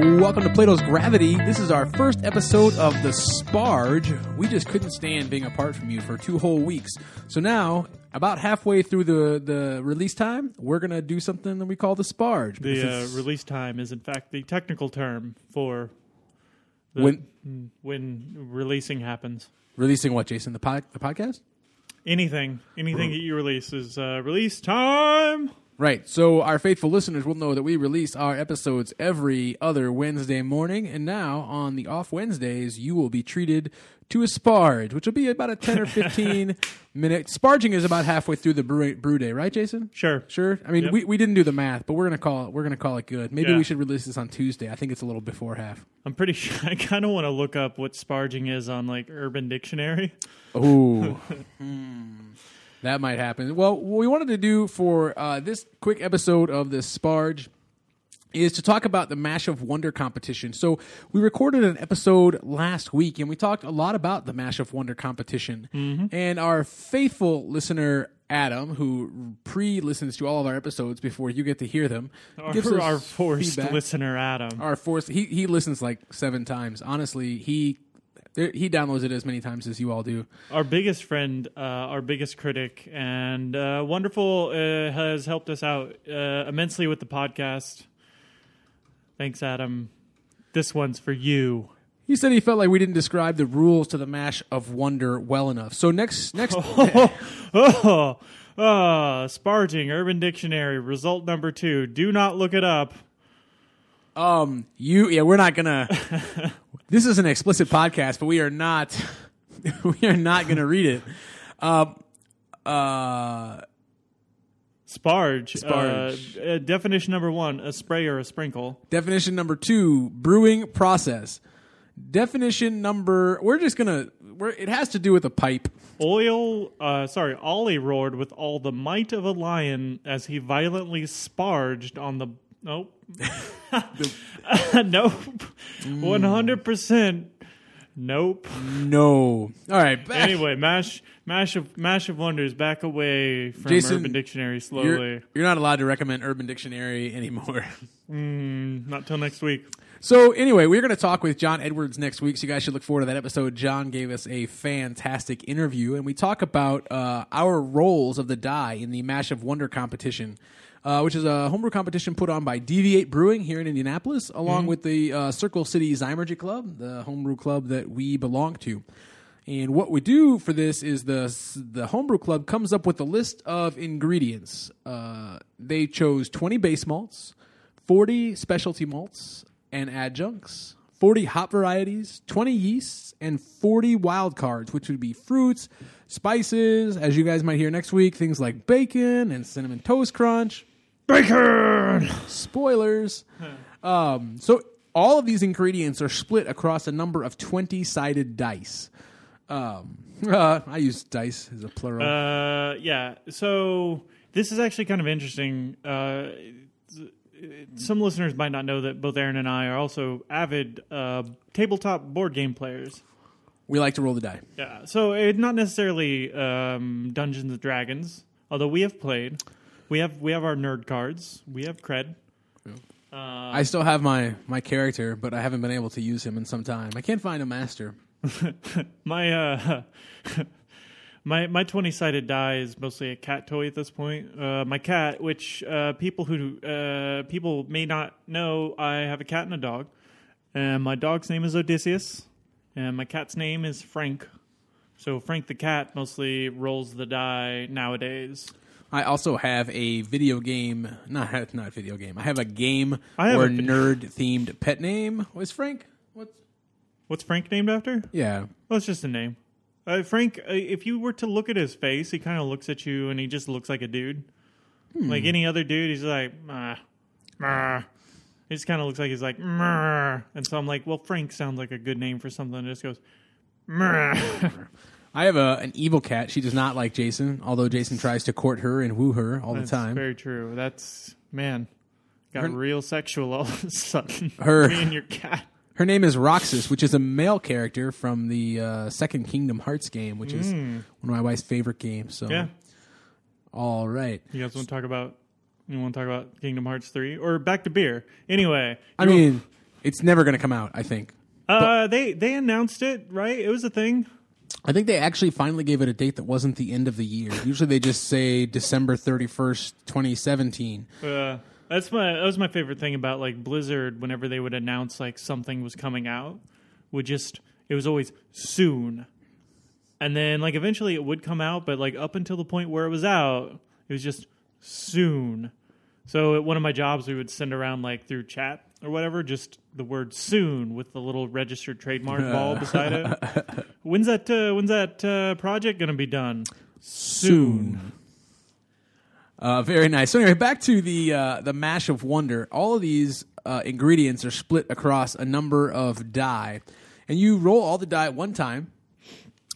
Welcome to Plato's Gravity. This is our first episode of The Sparge. We just couldn't stand being apart from you for two whole weeks. So now, about halfway through the, the release time, we're going to do something that we call The Sparge. because The uh, it's- release time is, in fact, the technical term for the, When- when releasing happens. releasing what, Jason? The, pod, the podcast? Anything, anything that you release is uh, release time. Right. So our faithful listeners will know that we release our episodes every other Wednesday morning, and now on the off Wednesdays, you will be treated to a sparge, which will be about a ten or fifteen minute. Sparging is about halfway through the brew, brew day, right, Jason? Sure. Sure. I mean, Yep. we, we didn't do the math, but we're gonna call it. We're gonna call it good. Maybe Yeah. we should release this on Tuesday. I think it's a little before half. I'm pretty sure. I kind of want to look up what sparging is on like Urban Dictionary. Oh, that might happen. Well, what we wanted to do for uh, this quick episode of the Sparge is to talk about the Mash of Wonder competition. So we recorded an episode last week, and we talked a lot about the Mash of Wonder competition. And our faithful listener Adam, who pre-listens to all of our episodes before you get to hear them, Our, gives us our forced feedback. listener, Adam. Our force. He he listens like seven times. Honestly, he. He downloads it as many times as you all do. our biggest friend, uh, our biggest critic, and uh, wonderful uh, has helped us out uh, immensely with the podcast. Thanks, Adam. This one's for you. He said he felt like we didn't describe the rules to the Mash of Wonder well enough. So next next oh, oh, sparging, Urban Dictionary, result number two. Do not look it up. um you yeah, we're not going to This is an explicit podcast, but we are not we are not going to read it. Um uh Sparge. Sparge. Uh, uh, definition number one: a spray or a sprinkle. definition number 2, brewing process. Definition number we're just going to we're it has to do with a pipe. Oil. Uh, sorry, Ollie roared with all the might of a lion as he violently sparged on the. Nope. nope. One hundred percent. Nope. No. All right. Back. Anyway, mash, mash of, mash of wonders. Back away from Jason, Urban Dictionary you're, slowly. you're not allowed to recommend Urban Dictionary anymore. Mm, not till next week. So anyway, we're going to talk with John Edwards next week. So you guys should look forward to that episode. John gave us a fantastic interview, and we talk about uh, our rolls of the die in the Mash of Wonder competition, uh, which is a homebrew competition put on by Deviate Brewing here in Indianapolis, along with the uh, Circle City Zymurgy Club, the homebrew club that we belong to. And what we do for this is the the homebrew club comes up with a list of ingredients. Uh, they chose twenty base malts, forty specialty malts and adjuncts, forty hop varieties, twenty yeasts, and forty wild cards, which would be fruits, spices, as you guys might hear next week, things like bacon and cinnamon toast crunch, Bacon. spoilers. Um, so all of these ingredients are split across a number of twenty-sided dice. Um, uh, I use dice as a plural. Uh, yeah. So this is actually kind of interesting. Uh, some listeners might not know that both Aaron and I are also avid uh, tabletop board game players. We like to roll the die. Yeah. So it not necessarily um, Dungeons and Dragons, although we have played. We have we have our nerd cards. We have cred. Uh, I still have my my character, but I haven't been able to use him in some time. I can't find a master. my uh, my my twenty sided die is mostly a cat toy at this point. Uh, my cat, which uh, people who uh, people may not know, I have a cat and a dog, and my dog's name is Odysseus, and my cat's name is Frank. So Frank the cat mostly rolls the die nowadays. I also have a video game, not not video game. I have a game I have or a nerd themed pet name. Was Frank? What's What's Frank named after? yeah? Well, it's just a name. Uh, Frank, uh, if you were to look at his face, he kind of looks at you and he just looks like a dude. Like any other dude, he's like, ah, ah. He just kind of looks like he's like, "Meh." and so I'm like, well, Frank sounds like a good name for something. that just goes, "Meh." I have a an evil cat. She does not like Jason, although Jason tries to court her and woo her all That's the time. very true. That's man, got Her- real sexual all of a sudden. Her- Me and your cat. Her name is Roxas, which is a male character from the uh, second Kingdom Hearts game, which is one of my wife's favorite games. So, Hmm. Yeah, all right. you guys want to talk about? You want to talk about Kingdom Hearts three or back to beer? Anyway, I you- mean, It's never going to come out. I think. Uh, they they announced it, right? It was a thing. I think they actually finally gave it a date that wasn't the end of the year. Usually they just say December thirty first, twenty seventeen. Uh, that's my that was my favorite thing about like Blizzard. Whenever they would announce like something was coming out, would just it was always soon, and then like eventually it would come out, but like up until the point where it was out, it was just soon. So at one of my jobs, we would send around like through chat or whatever, just the word "soon" with the little registered trademark ball beside it. When's that? Uh, when's that uh, project going to be done? Soon. Uh, very nice. So anyway, back to the uh, the mash of wonder. All of these uh, ingredients are split across a number of die, and you roll all the die at one time,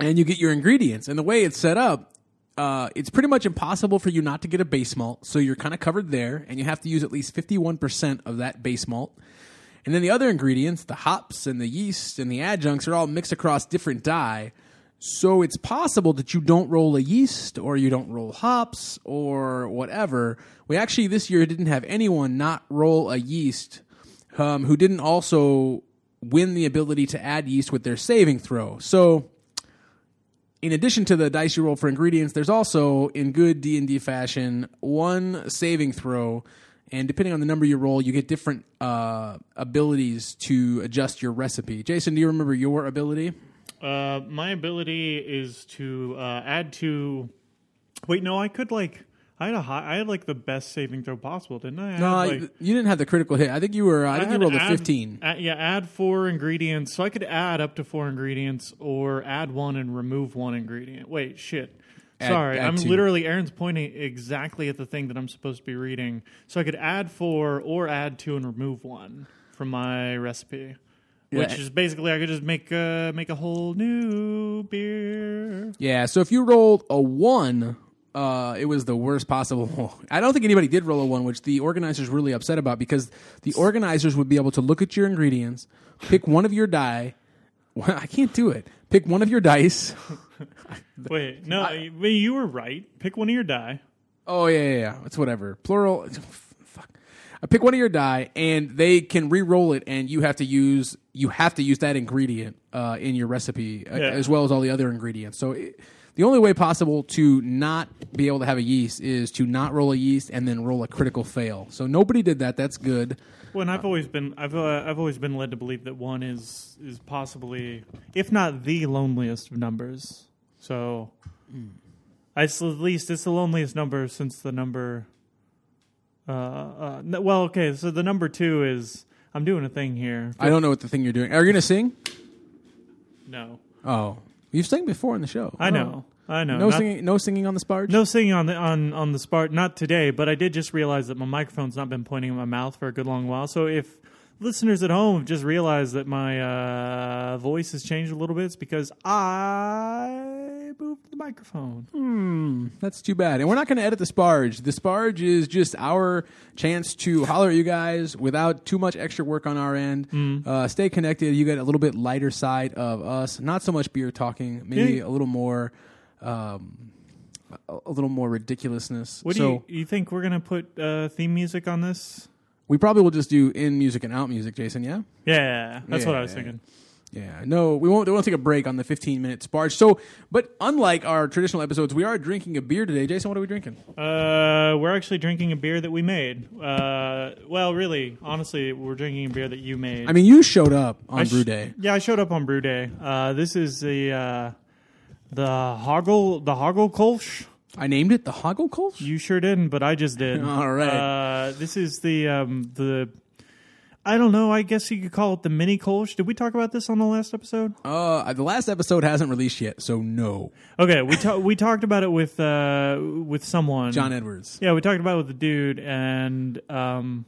and you get your ingredients. And the way it's set up, uh, it's pretty much impossible for you not to get a base malt. So you're kind of covered there, and you have to use at least fifty one percent of that base malt. And then the other ingredients, the hops and the yeast and the adjuncts, are all mixed across different die. So it's possible that you don't roll a yeast or you don't roll hops or whatever. We actually this year didn't have anyone not roll a yeast um, who didn't also win the ability to add yeast with their saving throw. So in addition to the dice you roll for ingredients, there's also in good D&D fashion one saving throw and depending on the number you roll, you get different uh, abilities to adjust your recipe. Jason, do you remember your ability? Uh, my ability is to uh, add to. Wait, no, I could like. I had a high, I had like the best saving throw possible, didn't I? I No, had, like, you didn't have the critical hit. I think you were. I think you rolled a fifteen. add- yeah, add four ingredients, so I could add up to four ingredients, or add one and remove one ingredient. Wait, shit. Add- Sorry, add I'm two. literally Aaron's pointing exactly at the thing that I'm supposed to be reading. So I could add four or add two and remove one from my recipe. Yeah. Which is basically I could just make uh, make a whole new beer. Yeah. So if you rolled a one, uh, it was the worst possible. I don't think anybody did roll a one, which the organizers were really upset about because the organizers would be able to look at your ingredients, pick one of your die. Well, I can't do it. Pick one of your dice. Wait, no, I, mean, you were right. Pick one of your die. Oh yeah, yeah, yeah. It's whatever. Plural. it's- Fuck. I pick one of your die, and they can re-roll it, and you have to use you have to use that ingredient uh, in your recipe uh, Yeah. as well as all the other ingredients. So it, the only way possible to not be able to have a yeast is to not roll a yeast and then roll a critical fail. So nobody did that. That's good. Well, and I've always been I've uh, I've always been led to believe that one is is possibly, if not the loneliest of numbers. So, it's at least it's the loneliest number since the number. Uh, uh, well, okay, so the number two is I'm doing a thing here. I don't know what the thing you're doing. Are you gonna sing? No, Oh, you've sang before in the show. I Oh. know, I know. No Not- singing. No singing on the sparge. No singing on the on on the spart. Not today, but I did just realize that my microphone's not been pointing at my mouth for a good long while. So if listeners at home have just realized that my uh, voice has changed a little bit, it's because I moved the microphone. Hmm, that's too bad. And we're not going to edit the sparge. The sparge is just our chance to holler at you guys without too much extra work on our end. Mm. Uh, stay connected. You get a little bit lighter side of us. Not so much beer talking. Maybe Yeah. a little more, um, a, little more ridiculousness. What do you you think we're gonna put uh, theme music on this? we probably will just do in music and out music, Jason. Yeah. Yeah, that's what I was Yeah. thinking. Yeah, no, we won't. We won't take a break on the 15 minute sparge. So, but unlike our traditional episodes, we are drinking a beer today. Jason, what are we drinking? Uh, we're actually drinking a beer that we made. Uh, well, really, honestly, we're drinking a beer that you made. I mean, you showed up on sh- Brew Day. Yeah, I showed up on Brew Day. Uh, this is the uh, the Hoggle the Hoggle Kolsch. I named it the Hoggle Kolsch. You sure didn't, but I just did. All right. Uh, this is the um, the. I don't know. I guess you could call it the mini Kolsch. Did we talk about this on the last episode? Uh, the last episode hasn't released yet, so no. Okay, we ta- we talked about it with uh, with someone. John Edwards. Yeah, we talked about it with the dude, and um,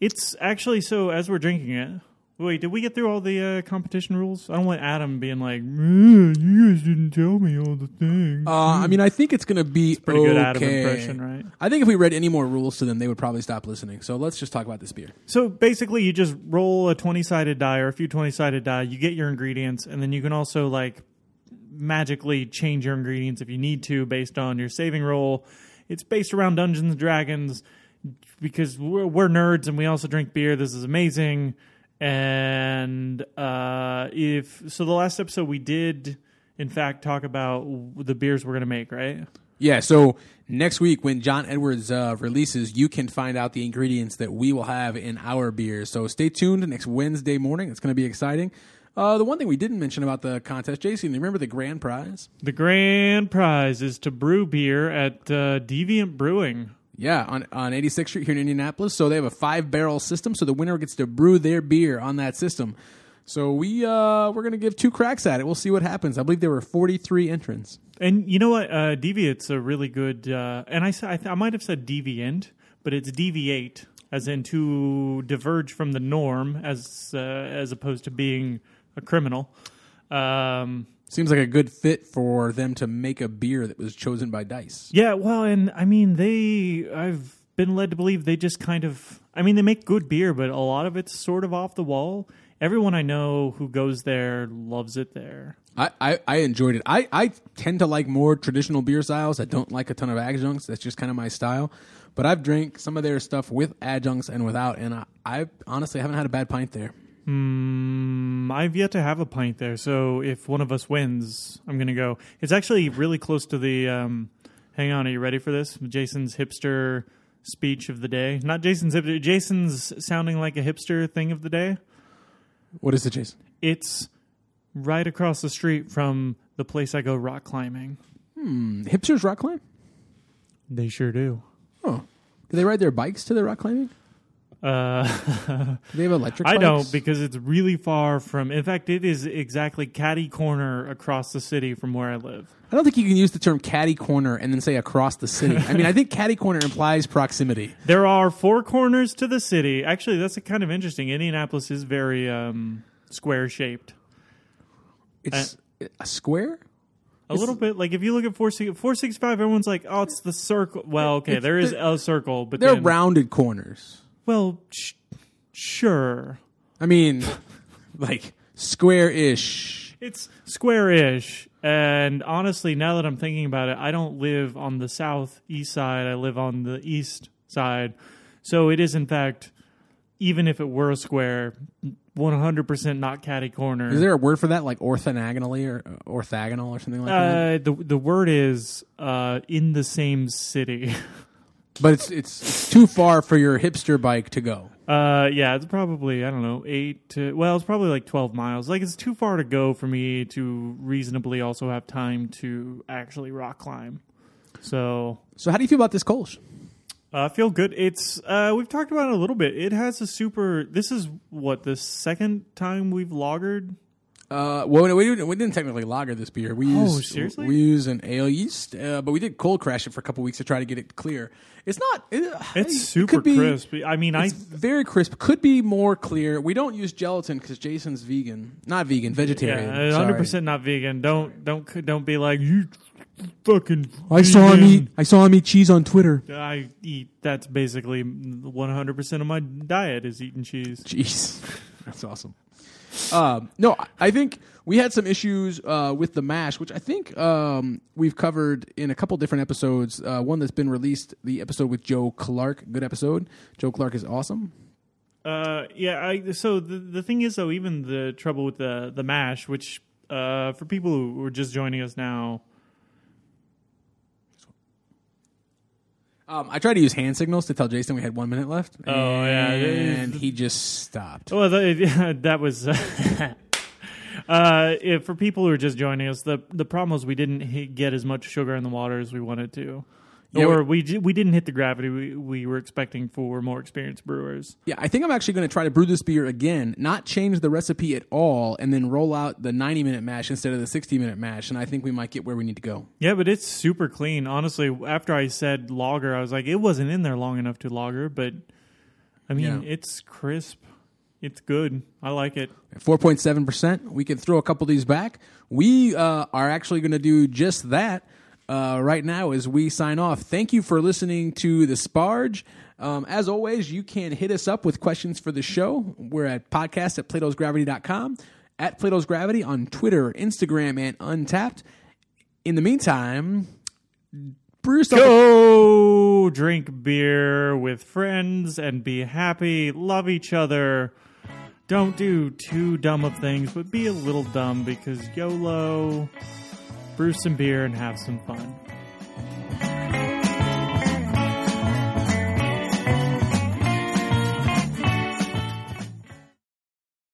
it's actually so. As we're drinking it, wait, did we get through all the uh, competition rules? I don't want Adam being like, "Mm, "You guys didn't tell me all the things." Uh, I mean, I think it's going to be Pretty good Adam impression, right? I think if we read any more rules to them, they would probably stop listening. So let's just talk about this beer. So basically, you just roll a twenty-sided die or a few twenty-sided die. You get your ingredients, and then you can also like magically change your ingredients if you need to based on your saving roll. It's based around Dungeons and Dragons because we're, we're nerds and we also drink beer. This is amazing. And uh, if so, the last episode we did, in fact, talk about the beers we're going to make, right? Yeah, so next week when John Edwards uh, releases, you can find out the ingredients that we will have in our beers. So stay tuned next Wednesday morning. It's going to be exciting. Uh, the one thing we didn't mention about the contest, Jason, you remember the grand prize? The grand prize is to brew beer at uh, Deviant Brewing. Yeah, on, on 86th Street here in Indianapolis. So they have a five barrel system, so the winner gets to brew their beer on that system. So we uh, we're gonna give two cracks at it. We'll see what happens. I believe there were 43 entrants. And you know what? Uh, Deviant's a really good. Uh, and I, I, th- I might have said deviant, but it's deviate, as in to diverge from the norm, as uh, as opposed to being a criminal. Um, Seems like a good fit for them to make a beer that was chosen by dice. yeah, well, and I mean, they. I've been led to believe they just kind of. I mean, they make good beer, but a lot of it's sort of off the wall. Everyone I know who goes there loves it there. I, I, I enjoyed it. I, I tend to like more traditional beer styles. I don't like a ton of adjuncts. That's just kind of my style. But I've drank some of their stuff with adjuncts and without, and I, I honestly haven't had a bad pint there. Mm, I've yet to have a pint there, so if one of us wins, I'm gonna go. It's actually really close to the. Um, hang on, are you ready for this? Jason's hipster speech of the day. Not Jason's hipster. Jason's sounding like a hipster thing of the day. What is it, Jason? It's right across the street from the place I go rock climbing. Hmm, hipsters rock climb? They sure do. Oh. Do they ride their bikes to the rock climbing? Uh, Do they have electric I bikes? don't because it's really far from. In fact, it is exactly catty corner across the city from where I live. I don't think you can use the term caddy corner and then say across the city. I mean, I think caddy corner implies proximity. There are four corners to the city. Actually, that's a kind of interesting. Indianapolis is very um, square shaped. It's a square? A little bit like if you look at 465, everyone's like, oh, it's the circle. Well, okay, there is a circle, but They're then, rounded corners. Well, sh- sure. I mean, like square-ish. It's square-ish, and honestly, now that I'm thinking about it, I don't live on the southeast side. I live on the east side, so it is in fact, even if it were a square, 100% not catty corner. Is there a word for that, like orthogonally or orthogonal or something like that? Uh, the the word is uh, in the same city. But it's, it's it's too far for your hipster bike to go. Uh, yeah, it's probably I don't know eight to well, it's probably like twelve miles. Like it's too far to go for me to reasonably also have time to actually rock climb. So So how do you feel about this Kolsch? uh, I feel good. It's uh, we've talked about it a little bit. It has a super. This is what the second time we've lagered. Uh, well, we didn't, we didn't technically lager this beer. We Oh, used seriously? we use an ale yeast, uh, but we did cold crash it for a couple weeks to try to get it clear. It's not. It, It's it super could be- crisp. I mean, I It's very crisp. Could be more clear. We don't use gelatin because Jason's vegan, not vegan, vegetarian. yeah, hundred percent not vegan. Don't don't don't be like you fucking. I saw him eat. I saw him eat cheese on Twitter. I eat. That's basically one hundred percent of my diet is eating cheese. Jeez, that's awesome. Um, no, I- think we had some issues uh, with the mash, which I think um, we've covered in a couple different episodes. Uh, one that's been released, the episode with Joe Clark, good episode. Joe Clark is awesome. Uh, yeah. I so the the thing is though, even the trouble with the the mash, which uh for people who are just joining us now, Um, I tried to use hand signals to tell Jason we had one minute left. Oh, yeah. and he just stopped. well, that, that was. Uh, if, for people who are just joining us, the the problem was we didn't get as much sugar in the water as we wanted to, Yeah, or we we, we didn't hit the gravity we, we were expecting for more experienced brewers. Yeah, I think I'm actually going to try to brew this beer again, not change the recipe at all, and then roll out the 90 minute mash instead of the 60 minute mash. And I think we might get where we need to go. Yeah, but it's super clean. Honestly, after I said lager, I was like, it wasn't in there long enough to lager, but I mean, Yeah. it's crisp. It's good. I like it. 4.7%. We can throw a couple of these back. We uh, are actually going to do just that uh, right now as we sign off. Thank you for listening to The Sparge. Um, as always, you can hit us up with questions for the show. We're at podcast at platosgravity.com, at Plato's Gravity on Twitter, Instagram, and Untappd. In the meantime, a Go drink beer with friends and be happy, love each other, don't do too dumb of things, but be a little dumb because YOLO, brew some beer, and have some fun.